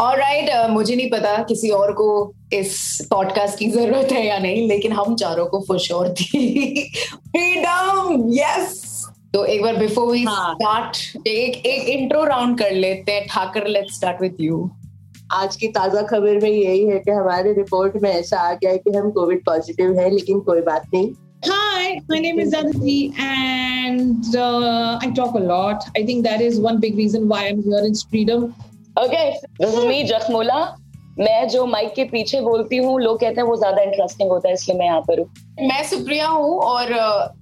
Alright uh, मुझे नहीं पता किसी और को इस पॉडकास्ट की ज़रूरत है या नहीं लेकिन हम चारों को फॉर श्योर थी फ्रीडम यस तो एक बार बिफोर वी। स्टार्ट एक एक इंट्रो राउंड कर लेते हैं Thakur let's start with you आज की ताज़ा खबर में यही है कि हमारे रिपोर्ट में ऐसा आ गया है कि हम कोविड पॉजिटिव है लेकिन कोई बात नहीं Hi, my name is Aditi, and uh, I talk a lot. I think that is one big reason why I'm here in Freedom. Okay this is me Jakhmola मैं जो माइक के पीछे बोलती हूँ लोग कहते हैं वो ज़्यादा इंटरेस्टिंग होता है इसलिए मैं यहाँ पर हूँ। मैं सुप्रिया हूँ और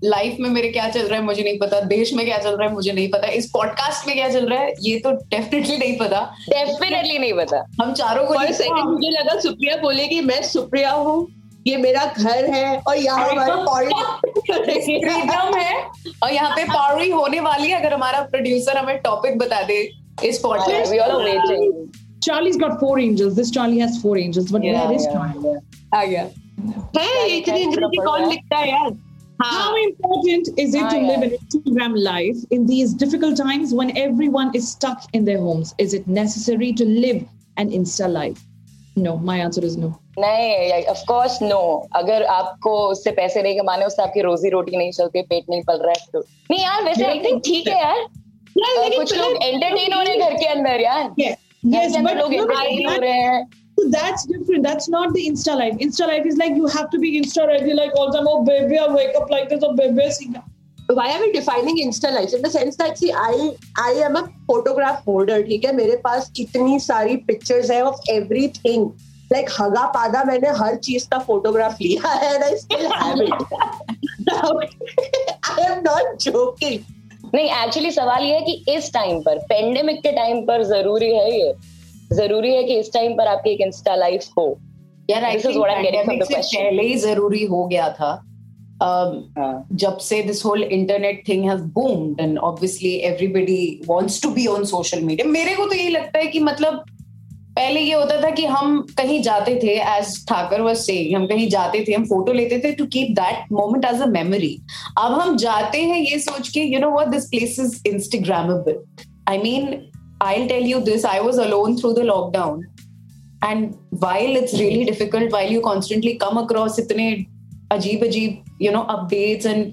लाइफ में मेरे क्या चल रहा है मुझे नहीं पता देश में क्या चल रहा है मुझे नहीं पता इस पॉडकास्ट में क्या चल रहा है ये तो डेफिनेटली नहीं पता। डेफिनेटली नहीं पता। हम चारों को सेकंड मुझे लगा सुप्रिया बोलेगी मैं सुप्रिया हूँ ये मेरा घर है और यहाँ हमारा फ्रीडम है और यहाँ पे पावरी होने वाली है अगर हमारा प्रोड्यूसर हमें टॉपिक बता दे। इस podcast we all are waiting Charlie's got four angels. This Charlie has four angels, but Yeah, where is yeah. Charlie? आ गया है इतनी अंग्रेजी कौन लिखता है यार How important is it Ah, to yeah. live an Instagram life in these difficult times when everyone is stuck in their homes? Is it necessary to live an Insta life? No, my answer is no. नहीं of course no अगर आपको उससे पैसे नहीं कमाने उससे आपकी रोजी रोटी नहीं चलती पेट नहीं पल रहा है तो नहीं यार वैसे आई थिंक ठीक है यार अ, कुछ लोग एंटरटेन हो रहे हैं घर के अंदर यार Yes, but लोग एंटरटेन हो रहे हैं So that's different. That's not the Insta life. Insta life is like you have to be Insta ready, like all the time. Oh baby, I wake up like this. Oh baby, I why are we defining insta life in the sense that see i i am a photograph holder ठीक है मेरे पास इतनी सारी pictures है of everything like हगा पादा मैंने हर चीज़ का photograph लिया है and I still have it I am not joking नहीं एक्चुअली सवाल ये है कि इस टाइम पर पेंडेमिक के टाइम पर ज़रूरी है ये। ज़रूरी है कि इस टाइम पर आपकी एक इंस्टा लाइफ हो। यार पहले ही ज़रूरी हो गया था। Um, हाँ। जब से this whole internet thing has boomed and obviously everybody wants to be on social media मेरे को तो यही लगता है कि मतलब पहले ये होता था कि हम कहीं जाते थे एज ठाकर व से हम कहीं जाते थे, हम फ़ोटो लेते थे to keep that moment as a memory अब हम जाते हैं ये सोच के you know what this place is instagrammable I mean I tell you this I was alone through the lockdown and while it's really difficult while you constantly come across इतने अजीब अजीब you know updates and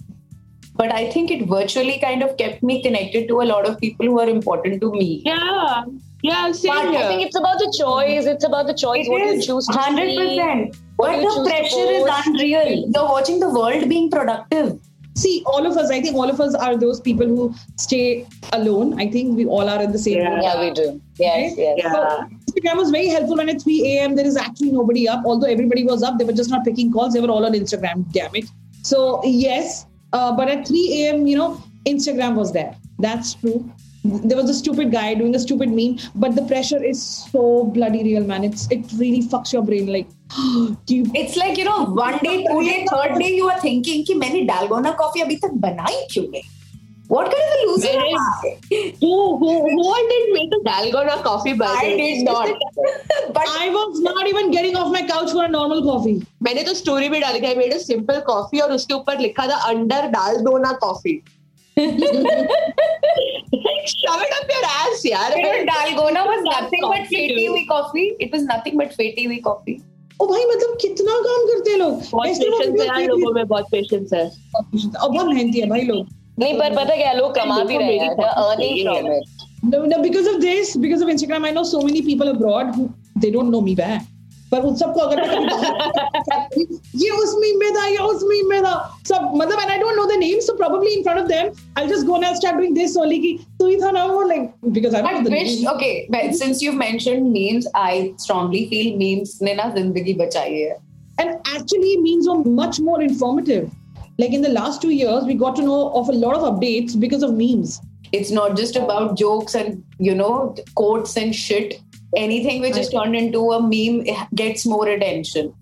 But I think it virtually kind of kept me connected to a lot of people who are important to me. Yeah. Yeah same But I think it's about the choice. It's about the choice. what you choose to hundred see. percent. What But the pressure is unreal. You're watching the world being productive. See, all of us. I think all of us are those people who stay alone. I think we all are in the same Yeah. Yeah, we do. Yes, yes. Yeah. So, Instagram was very helpful when at 3 a.m. there is actually nobody up. Although everybody was up, they were just not picking calls. They were all on Instagram. Damn it. So yes, uh, but at 3 a.m. you know Instagram was there. That's true. There was a stupid guy doing a stupid meme, but the pressure is so bloody real, man. It's it really fucks your brain. Like, do you It's like you know, one day, two day, third day, you are thinking कि मैंने dalgona coffee अभी तक बनाई क्यों नहीं? What kind of a loser am I? who who who did make a dalgona coffee by I did not. But I was not even getting off my couch for a normal coffee. मैंने तो story में डाली थी made simple coffee और उसके ऊपर लिखा था अंडर डाल दो ना coffee shove it up your ass know, dalgona was nothing but फेटी हुई coffee. It was nothing but फेटी हुई coffee. ओ भाई मतलब कितना काम करते हैं लोग बहुत पेशेंस है यार लोगों में बहुत पेशेंस है और बहुत मेहनती है भाई लोग नहीं पर पता क्या लोग कमा भी रहे हैं earning from it No, no, because of this, because of Instagram, I know so many people abroad who they don't know me back. पर उन सबको अगर मैं कभी बाहर- ये उस मीम में था या उस मीम में था सब मतलब and I don't know the name so probably in front of them I just go now start doing this only कि तू ही था ना वो like because I But don't know the which, okay, but since you've mentioned memes, I strongly feel memes ने ना जिंदगी बचाई है. and actually memes were much more informative like in the last two years we got to know of a lot of updates because of memes It's not just about jokes and you know quotes and shit. anything which is turned into a meme gets more attention.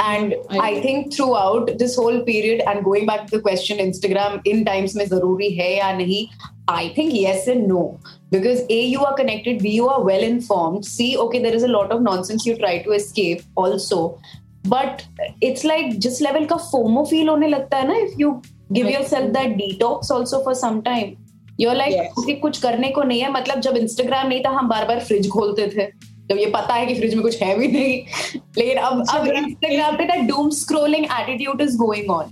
And I, I, think throughout this whole period and going back to the question Instagram in times mein zaruri hai ya nahi? I think yes and no. Because a you are connected b you are well informed. C okay there is a lot of nonsense you try to escape also. But it's like just level ka FOMO feel hone lagta hai na if you give yourself that detox also for some time. Your like क्योंकि कुछ करने को नहीं है। मतलब जब Instagram नहीं था हम बार बार फ्रिज खोलते थे। जब ये पता है कि फ्रिज में कुछ है भी नहीं। लेकिन अब अब इंस्टाग्राम पे that doom scrolling attitude is going on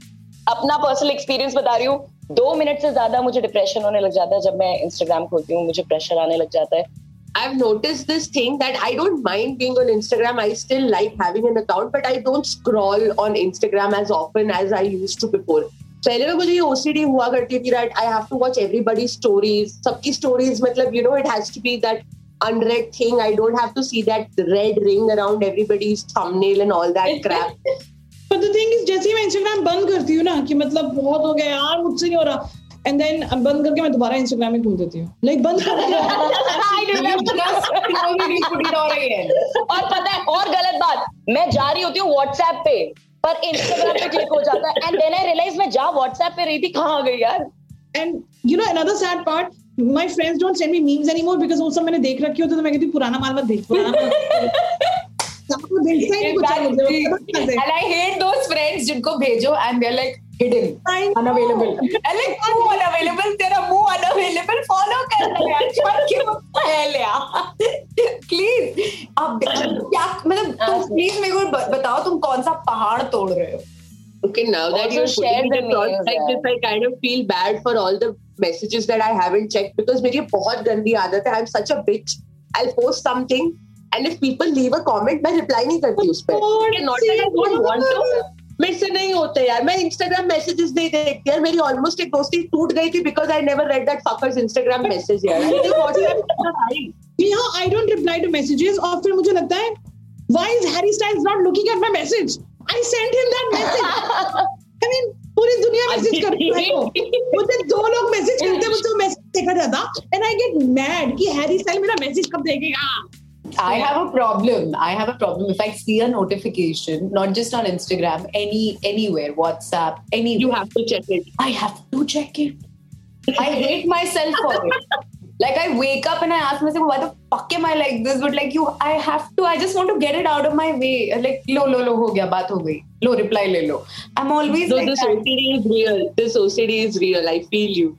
अपना पर्सनल एक्सपीरियंस बता रही हूँ। दो मिनट से ज़्यादा मुझे डिप्रेशन होने लग जाता है जब मैं इंस्टाग्राम खोलती हूँ। मुझे प्रेशर आने लग जाता है। I have notice this thing that I don't mind being on Instagram I still like having an account but I don't scroll on Instagram as often as I use to before पहले में मुझे OCD हुआ करती थी right I have to watch everybody stories सबकी stories मतलब you know it has to be that unread thing I don't have to see that red ring around everybody's thumbnail and all that crap but the thing is जैसे मैं Instagram बंद करती हूँ ना कि मतलब बहुत हो गया यार मुझसे नहीं हो रहा एंड देन बंद करके मैं दोबारा इंस्टाग्राम ही खोल देती हूँ। लाइक बंद कर और पता है और गलत बात मैं जा रही होती हूँ व्हाट्सएप पे। पर इंस्टाग्राम पे क्लिक हो जाता है एंड देन आई रियलाइज़ मैं जा व्हाट्सएप पे रही थी कहाँ आ गई यार and you know another sad part my friends don't send me memes anymore because वो सब मैंने देख रखी होती तो मैं कहती पुराना माल मत भेज पुराना माल भेज। ही नहीं कुछ है? And I hate those friends जिनको भेजो and they're like hidden, Unavailable. And like तू unavailable, तेरा मुँह unavailable, follow करना यार, छोड़ के फैल यार. Please, अब क्या मतलब तुम please मेरे को बताओ तुम कौन सा पहाड़ तोड़ रहे हो? Okay, now that Also you're share putting the memes, like this, I kind of feel bad for all the messages that I haven't checked because मेरी बहुत गंदी आदत है. I'm such a bitch. I'll post something and if people leave a comment, मैं reply नहीं करती उस पर. Not that I don't want to. मेरे से नहीं होते यार। मैं इंस्टाग्राम मैसेजेस नहीं देखती यार। मेरी ऑलमोस्ट एक दोस्ती टूट गई थी because I never read that fuckers Instagram message यार। yeah I don't reply to messages और फिर मुझे लगता है why is Harry Styles not looking at my message? I sent him that message I mean पूरी दुनिया मैसेज कर रही है मुझे दो लोग मैसेज करते हैं मुझे मैसेज देखा जाता। एंड आई गेट मैड कि हैरी स्टाइल मेरा मैसेज कब देखेगा? I have a problem. I have a problem if I see a notification, not just on Instagram, any anywhere, WhatsApp, any. You have to check it. I have to check it. I hate myself for it. Like I wake up and I ask myself, why the fuck am I like this? But like you, I have to. I just want to get it out of my way. Like lo lo lo ho gaya, baat ho gayi. Lo reply le lo. I'm always. No, like this. OCD is real. This OCD is real. I feel you.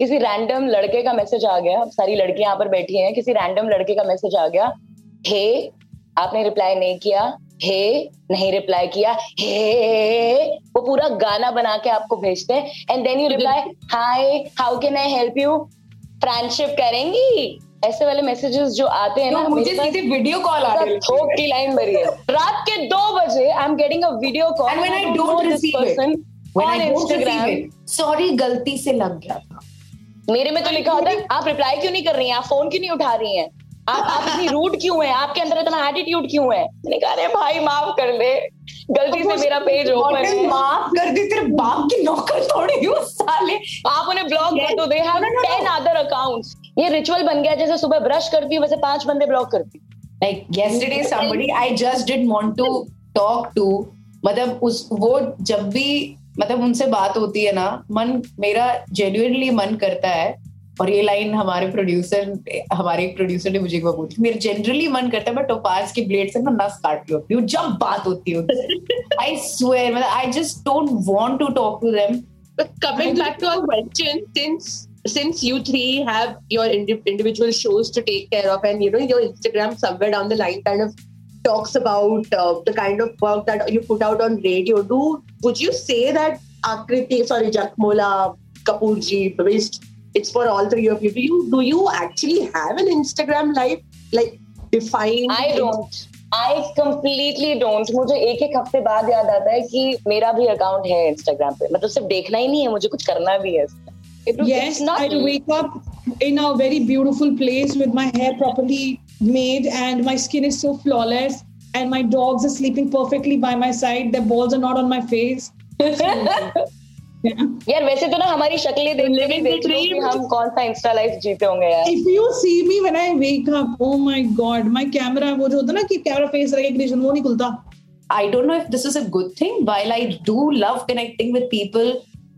किसी random लड़के का message आ गया। सारी लड़कियाँ यहाँ पर बैठी हैं किसी रैंडम लड़के का मैसेज आ गया। हे आपने रिप्लाई नहीं किया। हे नहीं रिप्लाई किया। हे वो पूरा गाना बना के आपको भेजते हैं। And then you reply hi how can I help you friendship करेंगी? ऐसे वाले मैसेजेस जो आते हैं ना मुझे सीधे वीडियो कॉल आ रही थोक की लाइन भरी है। रात के दो बजे I am getting a video call And when I don't receive it, when I don't receive it, sorry गलती से लग गया. मेरे में तो लिखा होता है आप रिप्लाई क्यों नहीं कर रही हैं? आप फ़ोन क्यों नहीं उठा रही हैं? आप आप इतनी रूड क्यों हैं? आपके अंदर इतना एटीट्यूड क्यों है? मैंने कहा अरे भाई माफ़ कर दे। गलती से मेरा पेज ओपन है। माफ़ कर दे तेरे बाप की नौकर थोड़ी हूँ साले। आप उन्हें ब्लॉक कर दो they have No, no, no. Ten other accounts ये रिचुअल बन गया जैसे सुबह ब्रश करती हूँ वैसे पाँच बंदे ब्लॉक करती हूँ। Like yesterday somebody I just didn't want to talk to मतलब उस वो जब भी मतलब उनसे बात होती है ना मन मेरा जेन्युइनली मन करता है और ये लाइन हमारे प्रोड्यूसर हमारे एक प्रोड्यूसर ने मुझे एक बार बोली मेरे जनरली मन करता है मैं टोपाज के ब्लेड से ना नस काट लो अपनी वो जब बात होती है आई स्वेयर मतलब I just don't want to talk to them But coming back to our question, since since you three have your indi- individual shows to take care of, and you know your Instagram somewhere down the line kind of talks about uh, the kind of work that you put out on radio. Do would you say that Akriti, sorry, Jakmola, Kapoorji, Bhavist, it's for all three of you? Do you do you actually have an Instagram life like defined? I don't I completely don't मुझे एक एक हफ़्ते बाद याद आता है कि मेरा भी अकाउंट है इंस्टाग्राम पे मतलब सिर्फ़ देखना ही नहीं है मुझे कुछ करना भी है It- Yes, not- I wake up in a very beautiful place with my hair properly made and my skin is so flawless and my dogs are sleeping perfectly by my side. Their balls are not on my face. Yeah. यार वैसे तो ना हमारी शक्लें देख के Living भी the देख लो कि dream. हम कौन सा इंस्टा लाइफ जीते होंगे यार If you see me when I wake up, oh my god, my camera वो जो होता है ना कि कैमरा फेस recognition वो नहीं खुलता. I don't know if this is a good thing. While I do love connecting with people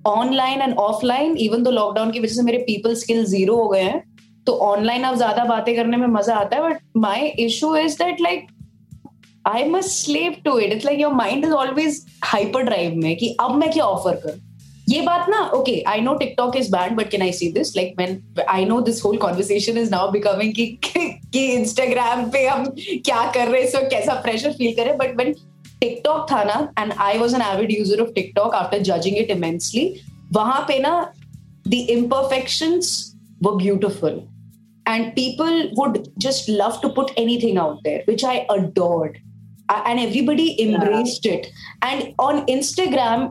online and offline, even though lockdown की वजह से मेरे people skills zero हो गए हैं, तो online अब ज़्यादा बातें करने में मज़ा आता है. But my issue is that like I'm a slave to it. It's like your mind is always hyperdrive में कि अब मैं क्या offer करूँ. ये बात ना okay I know TikTok is banned but can I see this like when I know this whole conversation is now becoming कि कि Instagram पे हम क्या कर रहे हैं वक्त कैसा pressure feel कर हैं but when TikTok था ना and I was an avid user of TikTok after judging it immensely वहाँ पे ना the imperfections were beautiful and people would just love to put anything out there which I adored A- and everybody embraced it and on Instagram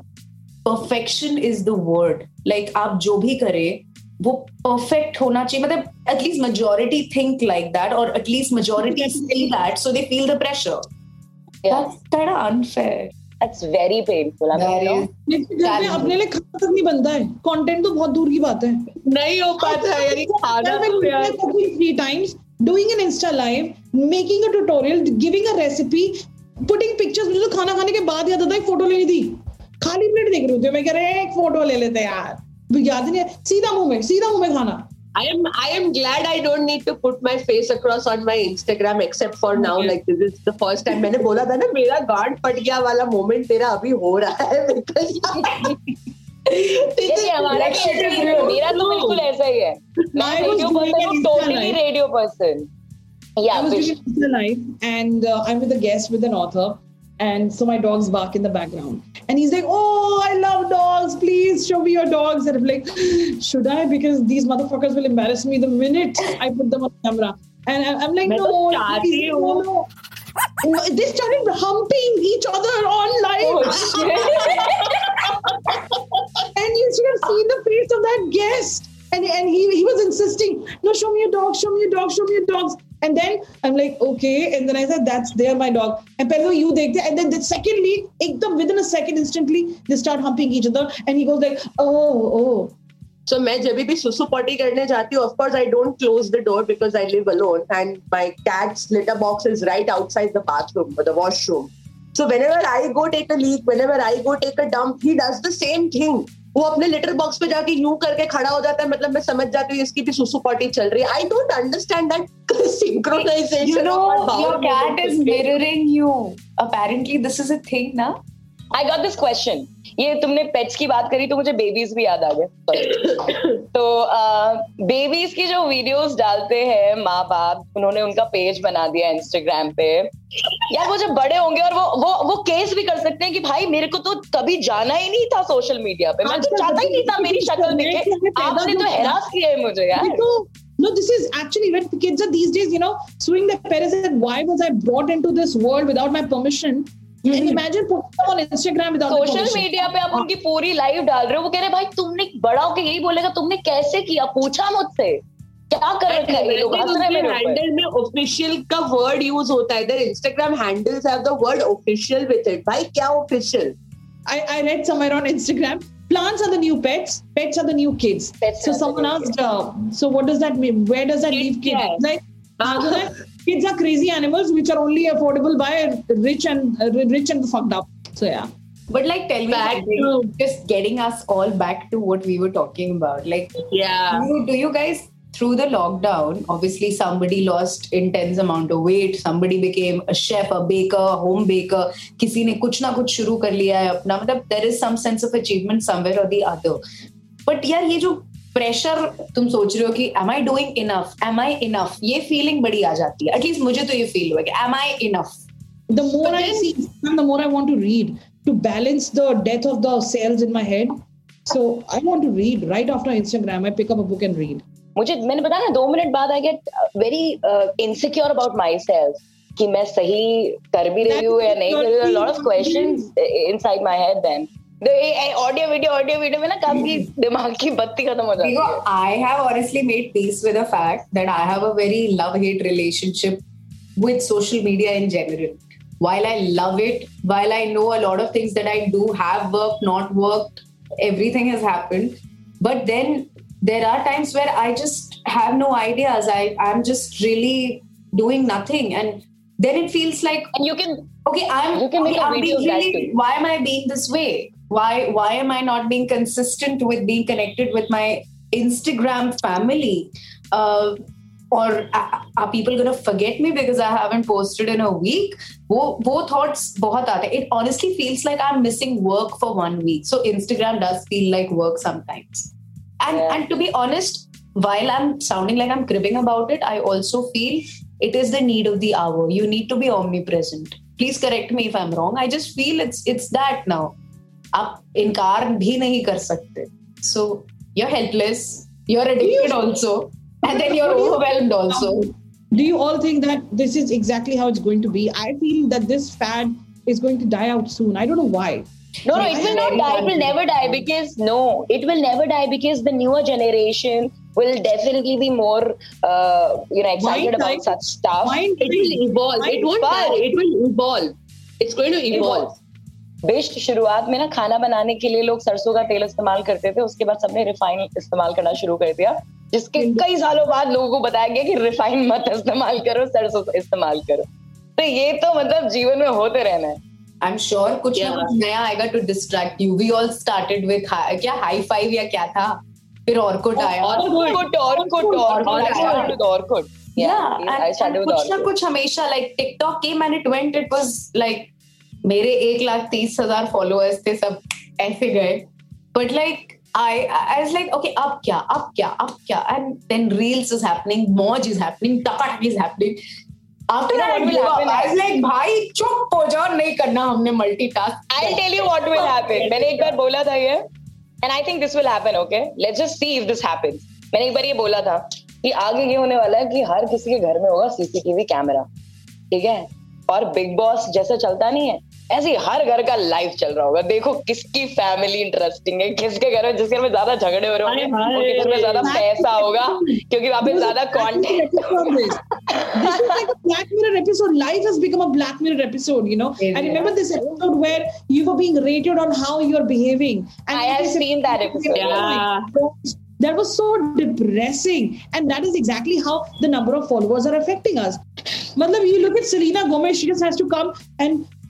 perfection is the word like आप जो भी करें वो perfect होना चाहिए मतलब at least majority think like that or at least majority see that so they feel the pressure Yeah. that's It's very painful अपने लिए खाना तक नहीं बनता है। कंटेंट तो बहुत दूर की बात है। नहीं हो पाता doing an Insta live making a tutorial giving a recipe putting pictures मुझे तो खाना खाने के बाद याद आता है फ़ोटो लेनी थी। खाली प्लेट देख रही थी मैं कह रहे एक फ़ोटो ले लेते यार। याद नहीं है। सीधा मुँह में सीधा मुँह में खाना। I am I am glad I don't need to put my face across on my Instagram except for now. yeah. Like this is the first time मैंने बोला था ना मेरा गांड फट गया वाला मोमेंट तेरा अभी हो रहा है ये हमारा है। मेरा तो बिल्कुल ऐसा ही है मैं रेडियो पर्सन हूँ totally. Radio person I was doing live and uh, I'm with a guest with an author. And so my dogs bark in the background. And he's like, Oh, I love dogs. Please show me your dogs. And I'm like, Should I? Because these motherfuckers will embarrass me the minute I put them on camera. And I'm like, No, please, no, no. Oh, they started humping each other online. Oh, and you should have seen the face of that guest. And, and he, he was insisting, No, show me your dogs, show me your dogs, show me your dogs. And then I'm like, okay. And then I said, that's there, my dog. And Pedro, you take And then the secondly, ekdam within a second, instantly, they start humping each other. And he goes like, oh, oh. So मैं जब भी सुसु potty करने जाती हूँ, of course I don't close the door because I live alone and my cat's litter box is right outside the bathroom or the washroom. So whenever I go take a leak, whenever I go take a dump, he does the same thing. वो अपने letter box पे जाके you करके खड़ा हो जाता है मतलब मैं समझ जाती हूँ इसकी भी सुसु पार्टी चल रही है। I don't understand that synchronisation you know your cat is mirroring you apparently this is a thing now. I got this question ये तुमने पेट्स की बात करी तो मुझे बेबीज भी याद आ गए. तो बेबीज की जो वीडियोस डालते हैं माँ बाप उन्होंने उनका पेज बना दिया इंस्टाग्राम पे. यार वो जब बड़े होंगे और वो वो वो केस भी कर सकते हैं कि भाई मेरे को तो कभी जाना ही नहीं था सोशल मीडिया पे. मैं तो चाहता ही नहीं था मेरी शक्ल दिखे आपने तो हैरास किया है मुझे यार. No, no, this is actually when kids are these days, you know, suing their parents and why was I brought into this world without my permission? And imagine putting them on Instagram without my social. Media पे आप उनकी पूरी live डाल रहे हो वो कह रहे हैं, भाई तुमने बड़ा होके यही बोलेगा तुमने कैसे किया पूछा मुझसे क्या कर रखा है लोग हैं हैंडल में ऑफिशियल का वर्ड यूज़ होता है इधर Instagram handles have the word official with it भाई क्या official I, I read somewhere on Instagram, plants are the new pets, pets are the new kids. Pets so are the someone new asked, uh, so what does that mean? Where does that Kids leave kids? क्या है? Like, uh, so that kids are crazy animals which are only affordable by rich and uh, rich and fucked up. So yeah, But like, tell me, Back something, to- just getting us all back to what we were talking about. Like, Yeah. do you, do you guys through the lockdown? Obviously, somebody lost intense amount of weight. Somebody became a chef, a baker, a home baker. किसी ने कुछ ना कुछ शुरू कर लिया है अपना मतलब there is some sense of achievement somewhere or the other. But यार ये जो प्रेशर तुम सोच रहे हो कि am I doing enough am I enough ये फीलिंग बड़ी आ जाती है एटलीस्ट मुझे तो ये फील हुआ कि am I enough The more But I then- see Instagram, the more I want to read to balance the death of the cells in my head. So I want to read right after Instagram. I pick up a book and read. मुझे मैंने बताया ना दो minute बाद I get very insecure about myself कि मैं सही कर भी रही हूँ या नहीं कर रही हूँ lot of questions inside my head then audio video audio video में ना काफी दिमाग की बत्ती खत्म हो जाती है Because I have honestly made peace with the fact that I have a very love hate relationship with social media in general. While I love it, while I know a lot of things that I do have worked, not worked, everything has happened. But then there are times where I just have no ideas. I, I'm just really doing nothing. And then it feels like and you can okay i'm You can make okay, a I'm video being of that really, too. why am i being this way Why why am i not being consistent with being connected with my instagram family? Uh, or are, people gonna forget me because i haven't posted in a week? wo, wo thoughts bahut aate it honestly feels like i'm missing work for one week. So instagram does feel like work sometimes. And Yeah. and to be honest while i'm sounding like i'm cribbing about it i also feel it is the need of the hour. You need to be omnipresent. Please correct me if i'm wrong. I just feel it's it's that now आप इनकार भी नहीं कर सकते so you're helpless you're addicted also and then you're overwhelmed also Do you all think that this is exactly how it's going to be? I feel that this fad is going to die out soon. I don't know why. No, no, it will not die. It will never die because no, it will never die because the newer generation will definitely be more, uh, you know, excited Why about die? such stuff. Why It will evolve. It won't But- die. It will evolve. It's going to evolve. best शुरुआत में ना खाना बनाने के लिए लोग सरसों का तेल इस्तेमाल करते थे उसके बाद सबने रिफाइन इस्तेमाल करना शुरू कर दिया जिसके कई सालों बाद लोगों को बताया गया कि रिफाइन मत इस्तेमाल करो सरसों का इस्तेमाल करो तो ये तो मतलब जीवन में होते रहना है I'm sure कुछ yeah. ना कुछ नया आएगा to distract you. We all started with hi- क्या हाई फाइव या क्या था फिर ऑर्कुट आया and, started and with कुछ ना. कुछ हमेशा like TikTok came and it went. It was like मेरे एक लाख तीस हज़ार फॉलोअर्स थे सब ऐसे गए but like I I was like okay अब क्या अब क्या अब क्या and then reels is happening मौज is happening Takatak is happening after that what will happen I was like भाई चुप हो जाओ नहीं करना हमने multitask I'll tell you what will happen. मैंने एक बार बोला था ये and I think this will happen, okay? Let's just see if this happens. मैंने एक बार ये बोला था कि आगे ये होने वाला है कि हर किसी के घर में होगा सीसीटीवी कैमरा ठीक है और बिग बॉस जैसा चलता नहीं है ऐसे हर घर का लाइव चल रहा होगा देखो किसकी फैमिली इंटरेस्टिंग है किसके घर में जिसके घर में ज़्यादा झगड़े हो रहे होंगे हाय, घर में ज़्यादा पैसा होगा क्योंकि वहाँ पे ज़्यादा a Black Mirror episode. Life has become a Black Mirror episode, you know. Yeah. I remember this episode where you were being rated on how you're behaving. And I have seen that episode. Yeah. That was so depressing. And that is exactly how the number of followers are affecting us. Matlab, you look at Selena Gomez, she just has to come and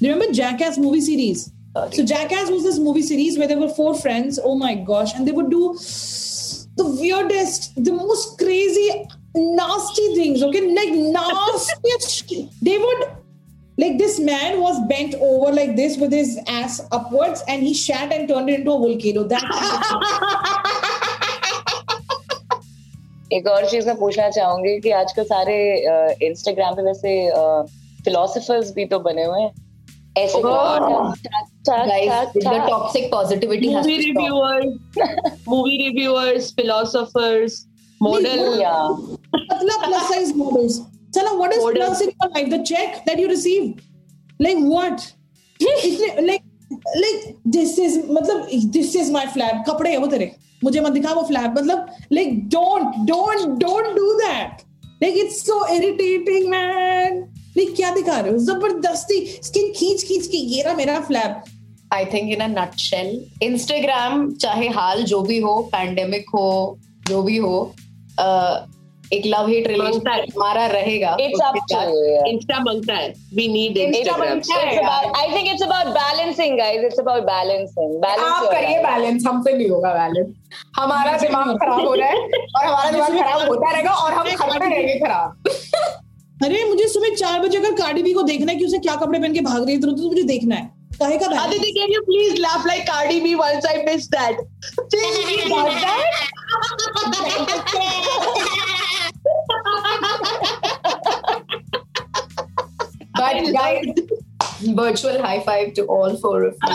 Remember Jackass movie series? So Jackass was this movie series where there were four friends. Oh my gosh, and they would do the weirdest, the most crazy, nasty things. Okay, like nastiest. they would like this man was bent over like this with his ass upwards, and he shat and turned it into a volcano. That एक और चीज़ मैं पूछना चाहूँगी कि आजकल सारे Instagram पे वैसे फिलोसफर्स भी तो बने हुए हैं ऐसे Oh. reviewers movie reviewers philosophers model Yeah. Patla plus size models. Sana, what is Models. plus in your life? The check that you receive. Like what? It's like like this is मतलब this is my flap कपड़े है वो तेरे मुझे मत दिखा वो flap मतलब like don't don't don't do that like it's so irritating man like क्या दिखा रहे हो ज़बरदस्ती खींच खींच के ये रहा मेरा flap I think in a nutshell Instagram चाहे हाल जो भी हो पैंडेमिक हो जो भी हो uh, एक लव हेट रिलेशन हमारा रहेगा It's up उसके to साथ। you. yeah. इंस्टा माँगता है we need think it's about balancing, guys. It's about balancing. Balance आप करिए बैलेंस हमसे नहीं होगा बैलेंस हमारा दिमाग खराब हो रहा है और हमारा दिमाग खराब होता रहेगा और हम खड़े रहेंगे खराब अरे मुझे सुबह चार बजे अगर कार्डी बी को देखना है कि उसे क्या कपड़े पहन के भाग रही है तो मुझे देखना है काहे का please laugh like Cardi B once I missed that? Please, you got that? But guys, virtual high five to all four of you.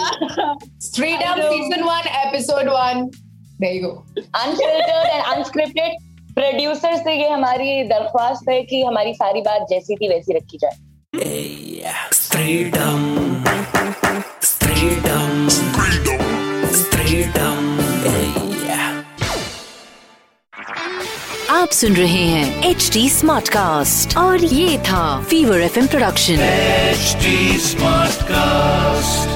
Freedom season one, episode one. There you go. Unfiltered and unscripted. Producer से ये हमारी दरख्वास्त है कि हमारी सारी बात जैसी थी वैसी रखी जाए. Freedom. Freedom. Yeah. आप सुन रहे हैं एच डी स्मार्ट कास्ट और ये था fever FM production H smart Smartcast.